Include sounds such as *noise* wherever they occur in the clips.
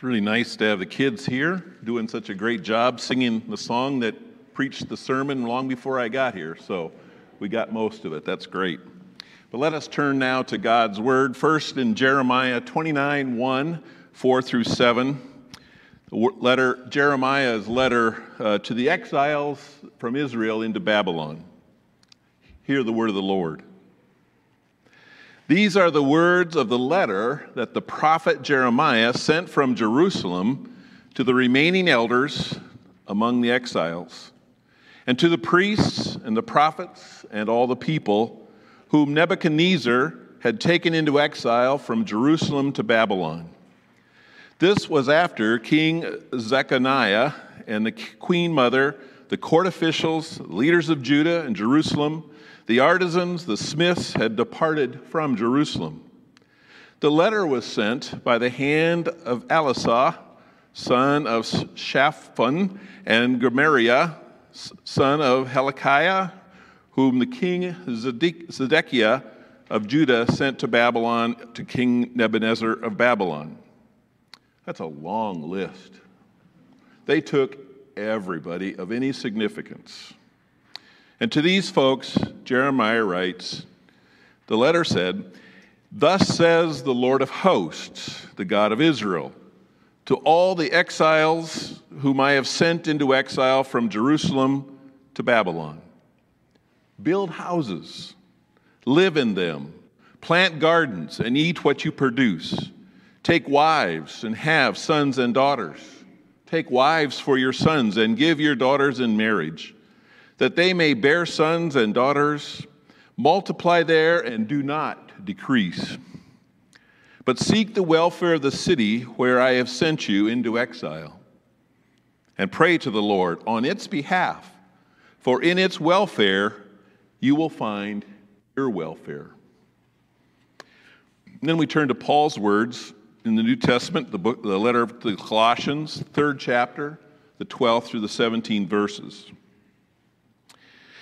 It's really nice to have the kids here doing such a great job singing the song that preached the sermon long before I got here. So we got most of it. That's great. But let us turn now to God's word. First in Jeremiah 29 1, 4 through 7. Letter, Jeremiah's letter uh, to the exiles from Israel into Babylon. Hear the word of the Lord. These are the words of the letter that the prophet Jeremiah sent from Jerusalem to the remaining elders among the exiles, and to the priests and the prophets and all the people whom Nebuchadnezzar had taken into exile from Jerusalem to Babylon. This was after King Jeconiah and the queen mother, the court officials, leaders of Judah and Jerusalem, the artisans, the smiths had departed from Jerusalem. The letter was sent by the hand of Elasah, son of Shaphan, and Gemariah, son of Hilkiah, whom the king Zedekiah of Judah sent to Babylon to King Nebuchadnezzar of Babylon. That's a long list. They took everybody of any significance. And to these folks, Jeremiah writes, the letter said, Thus says the Lord of hosts, the God of Israel, to all the exiles whom I have sent into exile from Jerusalem to Babylon build houses, live in them, plant gardens, and eat what you produce. Take wives and have sons and daughters. Take wives for your sons and give your daughters in marriage that they may bear sons and daughters, multiply there and do not decrease. But seek the welfare of the city where I have sent you into exile, and pray to the Lord on its behalf, for in its welfare you will find your welfare. And then we turn to Paul's words in the New Testament, the, book, the letter of the Colossians, third chapter, the 12th through the 17 verses.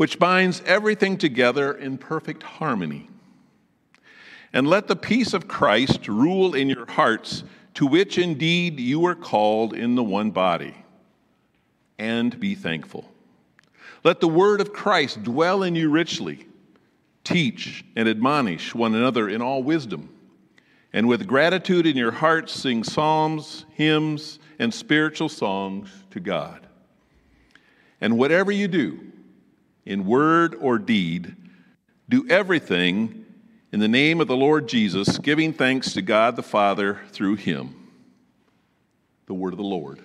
which binds everything together in perfect harmony. And let the peace of Christ rule in your hearts, to which indeed you are called in the one body. And be thankful. Let the word of Christ dwell in you richly. Teach and admonish one another in all wisdom. And with gratitude in your hearts, sing psalms, hymns, and spiritual songs to God. And whatever you do, in word or deed, do everything in the name of the Lord Jesus, giving thanks to God the Father through him. The word of the Lord.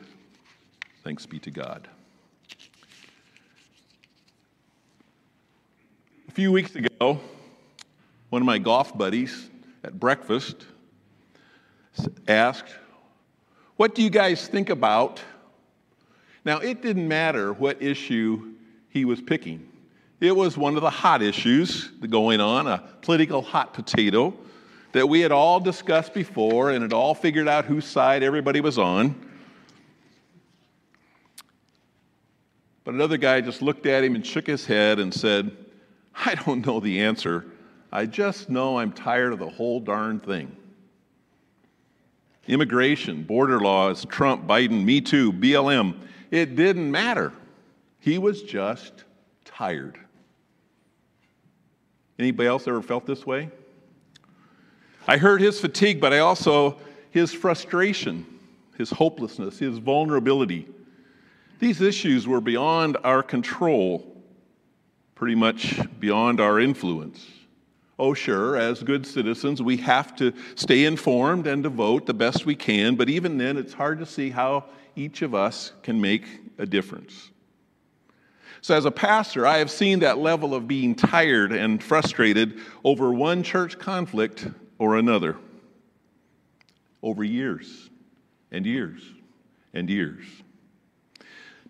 Thanks be to God. A few weeks ago, one of my golf buddies at breakfast asked, What do you guys think about? Now, it didn't matter what issue he was picking. It was one of the hot issues going on, a political hot potato that we had all discussed before and had all figured out whose side everybody was on. But another guy just looked at him and shook his head and said, I don't know the answer. I just know I'm tired of the whole darn thing. Immigration, border laws, Trump, Biden, Me Too, BLM, it didn't matter. He was just tired. Anybody else ever felt this way? I heard his fatigue, but I also his frustration, his hopelessness, his vulnerability. These issues were beyond our control, pretty much beyond our influence. Oh, sure, as good citizens, we have to stay informed and to vote the best we can, but even then, it's hard to see how each of us can make a difference. So, as a pastor, I have seen that level of being tired and frustrated over one church conflict or another over years and years and years.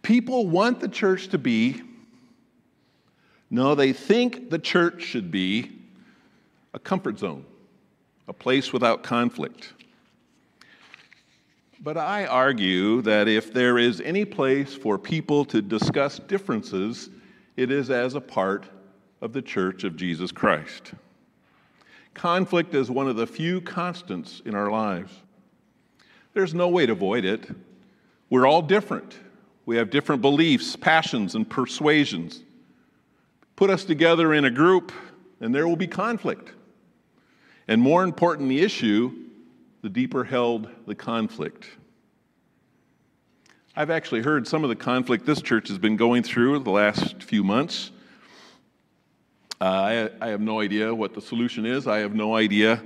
People want the church to be, no, they think the church should be a comfort zone, a place without conflict. But I argue that if there is any place for people to discuss differences, it is as a part of the church of Jesus Christ. Conflict is one of the few constants in our lives. There's no way to avoid it. We're all different. We have different beliefs, passions, and persuasions. Put us together in a group, and there will be conflict. And more important, the issue, the deeper held the conflict. I've actually heard some of the conflict this church has been going through the last few months. Uh, I, I, have no idea what the solution is. I have no idea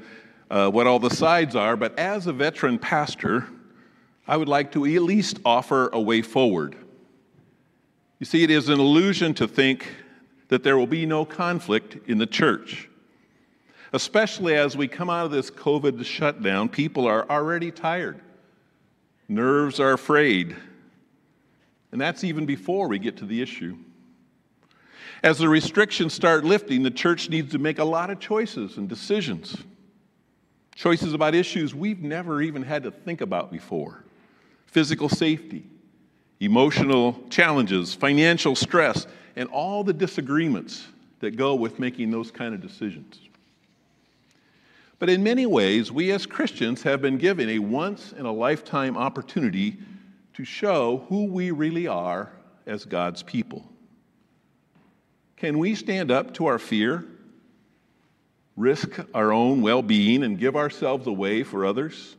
uh, what all the sides are. But as a veteran pastor, I would like to at least offer a way forward. You see, it is an illusion to think that there will be no conflict in the church. Especially as we come out of this COVID shutdown, people are already tired. Nerves are frayed. And that's even before we get to the issue. As the restrictions start lifting, the church needs to make a lot of choices and decisions. Choices about issues we've never even had to think about before physical safety, emotional challenges, financial stress, and all the disagreements that go with making those kind of decisions. But in many ways, we as Christians have been given a once in a lifetime opportunity to show who we really are as God's people. Can we stand up to our fear, risk our own well being, and give ourselves away for others?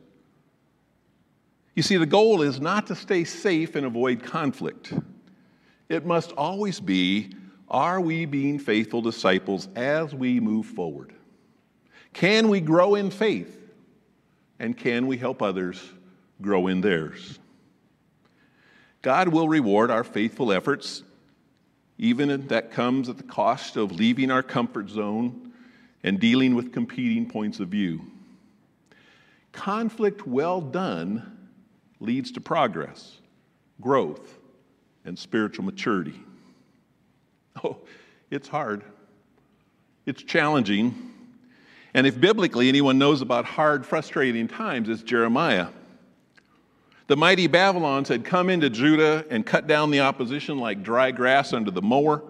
You see, the goal is not to stay safe and avoid conflict. It must always be are we being faithful disciples as we move forward? Can we grow in faith? And can we help others grow in theirs? God will reward our faithful efforts, even if that comes at the cost of leaving our comfort zone and dealing with competing points of view. Conflict well done leads to progress, growth, and spiritual maturity. *laughs* Oh, it's hard. It's challenging. And if biblically anyone knows about hard, frustrating times, it's Jeremiah. The mighty Babylons had come into Judah and cut down the opposition like dry grass under the mower.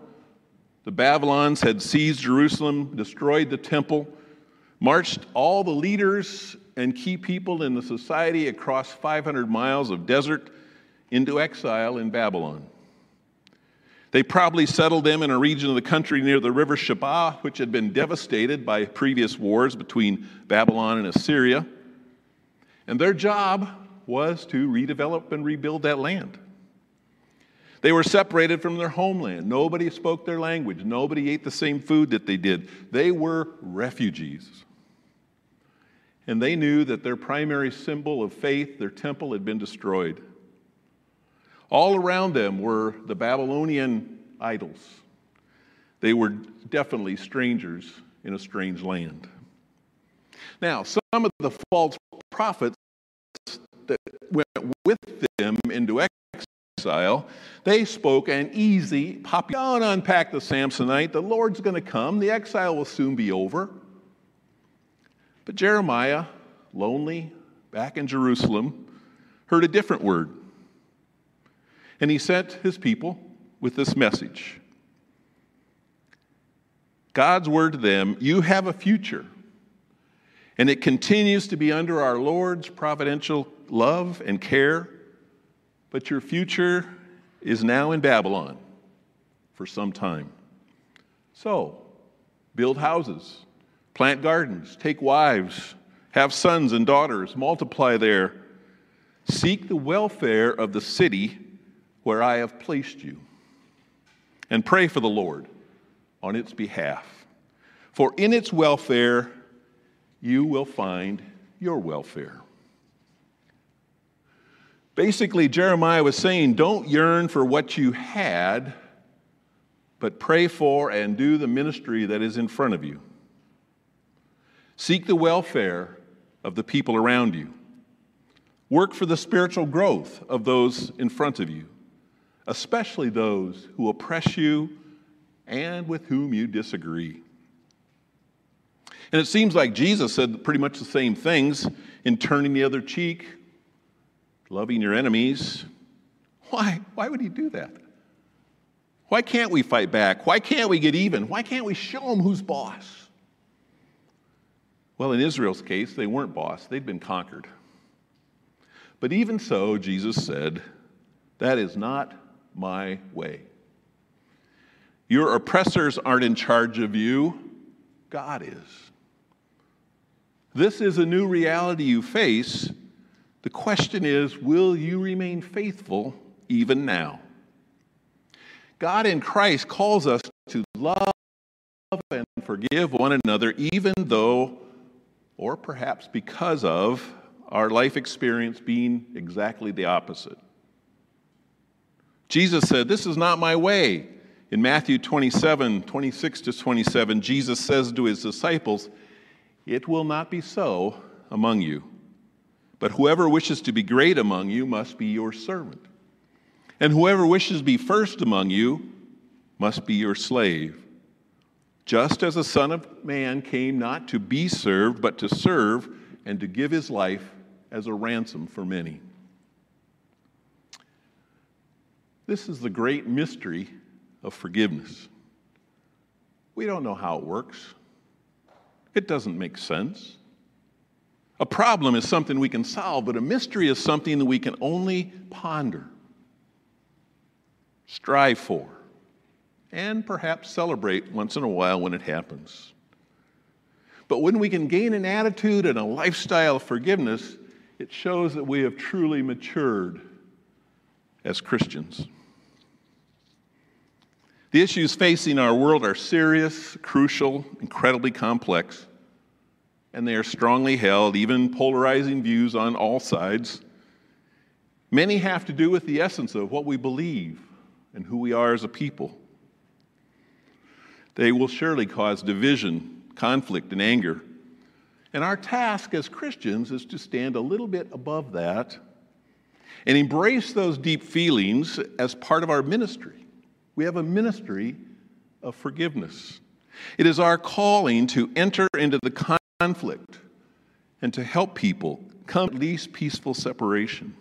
The Babylons had seized Jerusalem, destroyed the temple, marched all the leaders and key people in the society across 500 miles of desert into exile in Babylon. They probably settled them in a region of the country near the river Chebar, which had been devastated by previous wars between Babylon and Assyria. And their job was to redevelop and rebuild that land. They were separated from their homeland. Nobody spoke their language. Nobody ate the same food that they did. They were refugees and they knew that their primary symbol of faith, their temple, had been destroyed. All around them were the Babylonian idols. They were definitely strangers in a strange land. Now, some of the false prophets that went with them into exile, they spoke an easy, popular, don't unpack the Samsonite. The Lord's going to come. The exile will soon be over. But Jeremiah, lonely, back in Jerusalem, heard a different word. And he sent his people with this message God's word to them You have a future. And it continues to be under our Lord's providential love and care, but your future is now in Babylon for some time. So, build houses plant gardens, take wives, have sons and daughters, multiply there. Seek the welfare of the city where I have placed you, and pray for the Lord on its behalf. For in its welfare, you will find your welfare. Basically, Jeremiah was saying, don't yearn for what you had, but pray for and do the ministry that is in front of you. Seek the welfare of the people around you. Work for the spiritual growth of those in front of you, especially those who oppress you and with whom you disagree. And it seems like Jesus said pretty much the same things in turning the other cheek, loving your enemies. Why? Why would he do that? Why can't we fight back? Why can't we get even? Why can't we show them who's boss? Well, in Israel's case, they weren't boss, they'd been conquered. But even so, Jesus said, That is not my way. Your oppressors aren't in charge of you, God is. This is a new reality you face. The question is will you remain faithful even now? God in Christ calls us to love and forgive one another, even though, or perhaps because of, our life experience being exactly the opposite. Jesus said, This is not my way. In Matthew 27 26 to 27, Jesus says to his disciples, It will not be so among you, but whoever wishes to be great among you must be your servant. And whoever wishes to be first among you must be your slave. Just as the Son of Man came not to be served, but to serve and to give his life as a ransom for many. This is the great mystery of forgiveness. We don't know how it works, it doesn't make sense. A problem is something we can solve, but a mystery is something that we can only ponder, strive for, and perhaps celebrate once in a while when it happens. But when we can gain an attitude and a lifestyle of forgiveness, it shows that we have truly matured as Christians. The issues facing our world are serious, crucial, incredibly complex, and they are strongly held, even polarizing views on all sides. Many have to do with the essence of what we believe and who we are as a people. They will surely cause division, conflict, and anger. And our task as Christians is to stand a little bit above that and embrace those deep feelings as part of our ministry. We have a ministry of forgiveness. It is our calling to enter into the conflict and to help people come at least peaceful separation.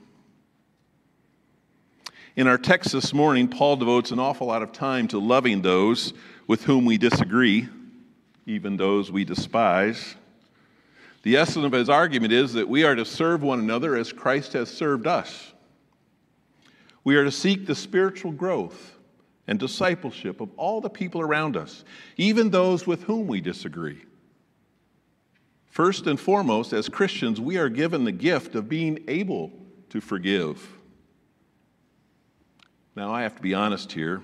In our text this morning, Paul devotes an awful lot of time to loving those with whom we disagree, even those we despise. The essence of his argument is that we are to serve one another as Christ has served us. We are to seek the spiritual growth and discipleship of all the people around us, even those with whom we disagree. First and foremost, as Christians, we are given the gift of being able to forgive. Now, I have to be honest here.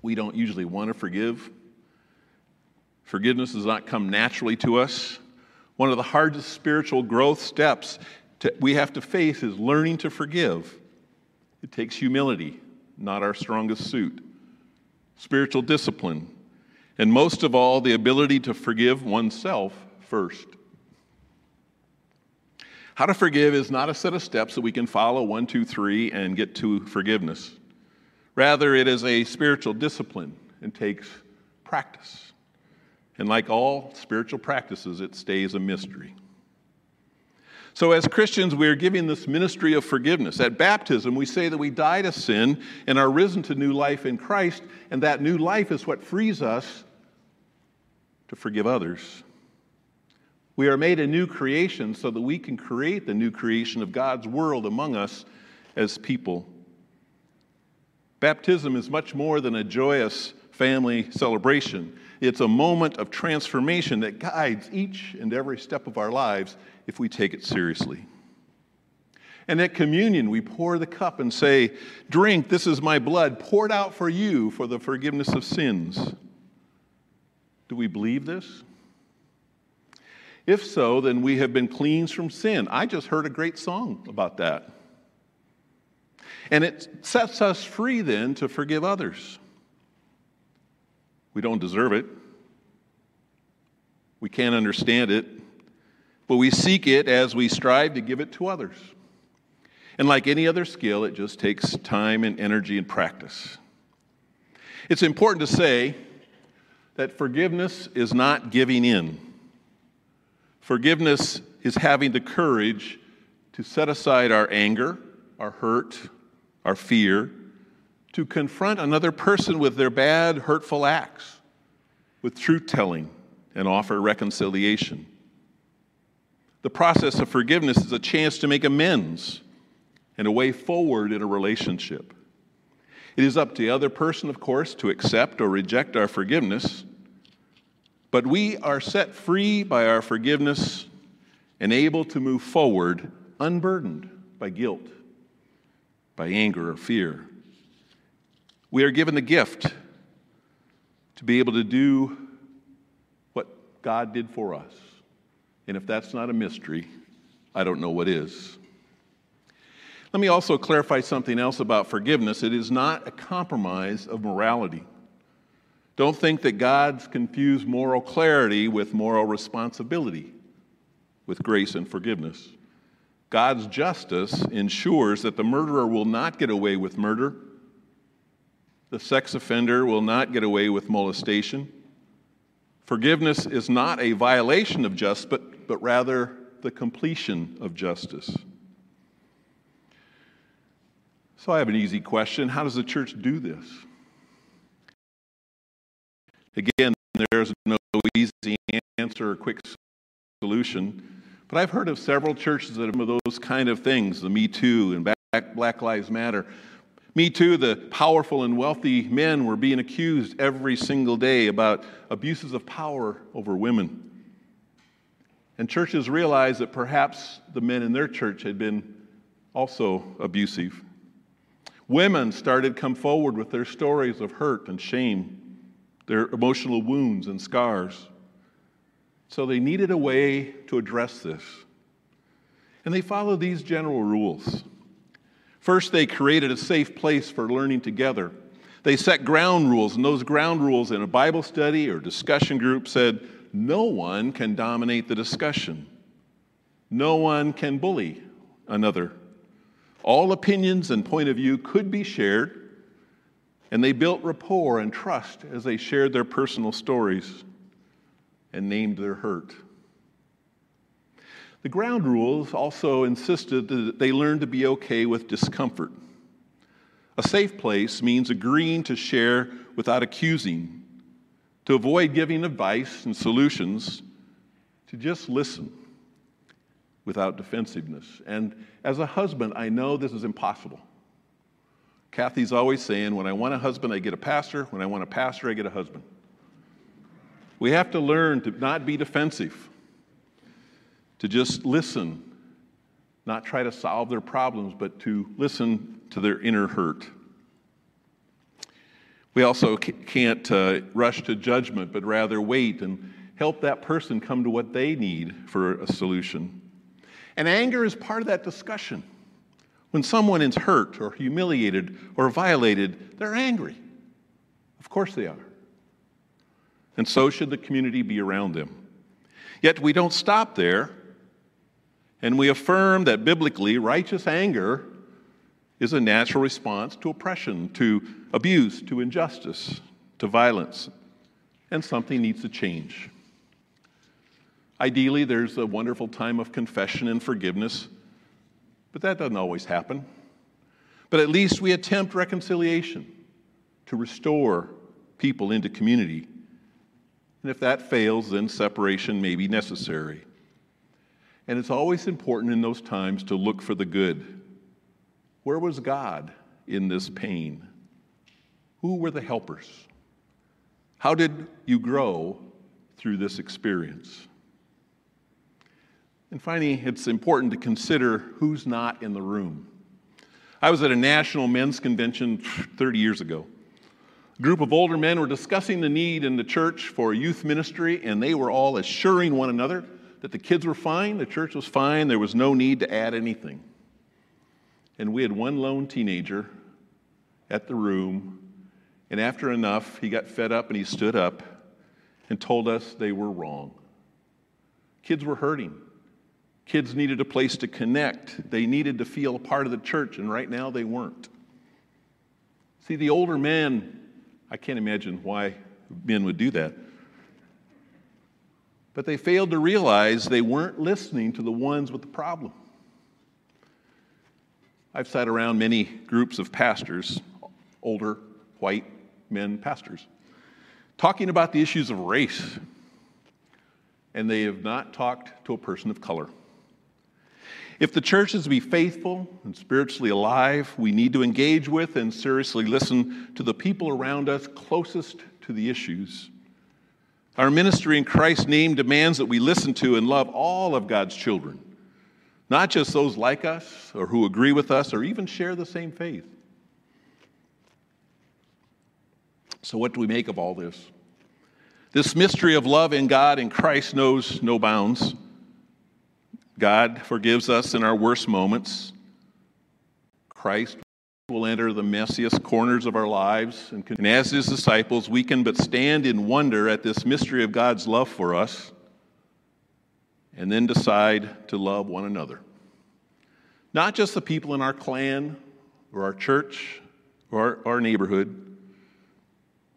We don't usually want to forgive. Forgiveness does not come naturally to us. One of the hardest spiritual growth steps to, we have to face is learning to forgive. It takes humility, not our strongest suit, spiritual discipline, and most of all, the ability to forgive oneself first. How to forgive is not a set of steps that we can follow one, two, three, and get to forgiveness. Rather, it is a spiritual discipline and takes practice. And like all spiritual practices, it stays a mystery. So, as Christians, we are giving this ministry of forgiveness. At baptism, we say that we die to sin and are risen to new life in Christ, and that new life is what frees us to forgive others. We are made a new creation so that we can create the new creation of God's world among us as people. Baptism is much more than a joyous family celebration. It's a moment of transformation that guides each and every step of our lives if we take it seriously. And at communion, we pour the cup and say, Drink, this is my blood poured out for you for the forgiveness of sins. Do we believe this? If so, then we have been cleansed from sin. I just heard a great song about that. And it sets us free then to forgive others. We don't deserve it. We can't understand it. But we seek it as we strive to give it to others. And like any other skill, it just takes time and energy and practice. It's important to say that forgiveness is not giving in. Forgiveness is having the courage to set aside our anger, our hurt, our fear, to confront another person with their bad, hurtful acts, with truth telling, and offer reconciliation. The process of forgiveness is a chance to make amends and a way forward in a relationship. It is up to the other person, of course, to accept or reject our forgiveness, but we are set free by our forgiveness and able to move forward unburdened by guilt, by anger or fear. We are given the gift to be able to do what God did for us. And if that's not a mystery, I don't know what is. Let me also clarify something else about forgiveness. It is not a compromise of morality. Don't think that God's confused moral clarity with moral responsibility, with grace and forgiveness. God's justice ensures that the murderer will not get away with murder, the sex offender will not get away with molestation. Forgiveness is not a violation of justice, but, but rather the completion of justice. So I have an easy question. How does the church do this? Again, there's no easy answer or quick solution, but I've heard of several churches that have those kind of things, the Me Too and Black Lives Matter. Me Too, the powerful and wealthy men were being accused every single day about abuses of power over women. And churches realized that perhaps the men in their church had been also abusive. Women started come forward with their stories of hurt and shame, their emotional wounds and scars. So they needed a way to address this. And they followed these general rules. First, they created a safe place for learning together. They set ground rules, and those ground rules in a Bible study or discussion group said no one can dominate the discussion, no one can bully another all opinions and point of view could be shared, and they built rapport and trust as they shared their personal stories and named their hurt. The ground rules also insisted that they learn to be okay with discomfort. A safe place means agreeing to share without accusing, to avoid giving advice and solutions, to just listen without defensiveness. And as a husband, I know this is impossible. Kathy's always saying, when I want a husband, I get a pastor. When I want a pastor, I get a husband. We have to learn to not be defensive, to just listen, not try to solve their problems, but to listen to their inner hurt. We also can't uh, rush to judgment, but rather wait and help that person come to what they need for a solution. And anger is part of that discussion. When someone is hurt or humiliated or violated, they're angry. Of course they are. And so should the community be around them. Yet we don't stop there, and we affirm that biblically, righteous anger is a natural response to oppression, to abuse, to injustice, to violence, and something needs to change. Ideally, there's a wonderful time of confession and forgiveness, but that doesn't always happen. But at least we attempt reconciliation to restore people into community. And if that fails, then separation may be necessary. And it's always important in those times to look for the good. Where was God in this pain? Who were the helpers? How did you grow through this experience? And finally, it's important to consider who's not in the room. I was at a national men's convention 30 years ago. Group of older men were discussing the need in the church for youth ministry, and they were all assuring one another that the kids were fine, the church was fine, there was no need to add anything. And we had one lone teenager at the room, and after enough, he got fed up and he stood up and told us they were wrong. Kids were hurting. Kids needed a place to connect. They needed to feel a part of the church, and right now they weren't. See, the older men, I can't imagine why men would do that. But they failed to realize they weren't listening to the ones with the problem. I've sat around many groups of pastors, older, white men pastors, talking about the issues of race, and they have not talked to a person of color. If the church is to be faithful and spiritually alive, we need to engage with and seriously listen to the people around us closest to the issues. Our ministry in Christ's name demands that we listen to and love all of God's children, not just those like us or who agree with us or even share the same faith. So, what do we make of all this? This mystery of love in God and Christ knows no bounds. God forgives us in our worst moments. Christ will enter the messiest corners of our lives. And as his disciples, we can but stand in wonder at this mystery of God's love for us and then decide to love one another. Not just the people in our clan or our church or our, our neighborhood,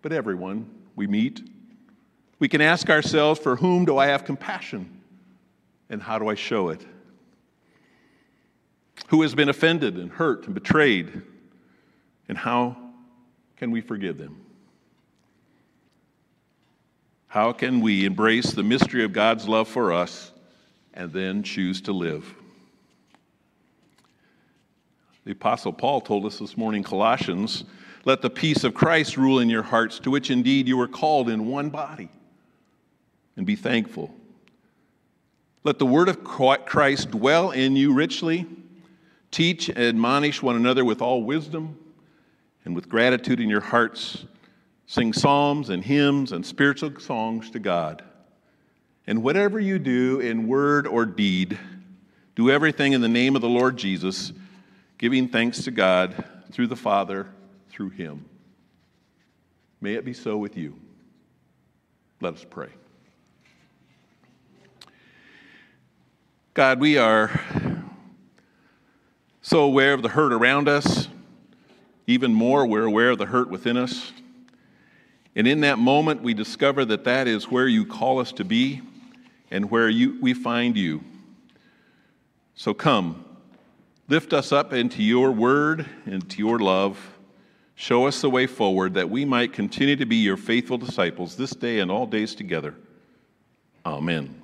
but everyone we meet. We can ask ourselves, for whom do I have compassion? And how do I show it? Who has been offended and hurt and betrayed, and how can we forgive them? How can we embrace the mystery of God's love for us and then choose to live? The Apostle Paul told us this morning, Colossians, let the peace of Christ rule in your hearts, to which indeed you were called in one body, and be thankful. Let the word of Christ dwell in you richly. Teach and admonish one another with all wisdom and with gratitude in your hearts. Sing psalms and hymns and spiritual songs to God. And whatever you do in word or deed, do everything in the name of the Lord Jesus, giving thanks to God through the Father, through him. May it be so with you. Let us pray. God, we are so aware of the hurt around us. Even more, we're aware of the hurt within us. And in that moment, we discover that that is where you call us to be and where you, we find you. So come, lift us up into your word and to your love. Show us the way forward that we might continue to be your faithful disciples this day and all days together. Amen.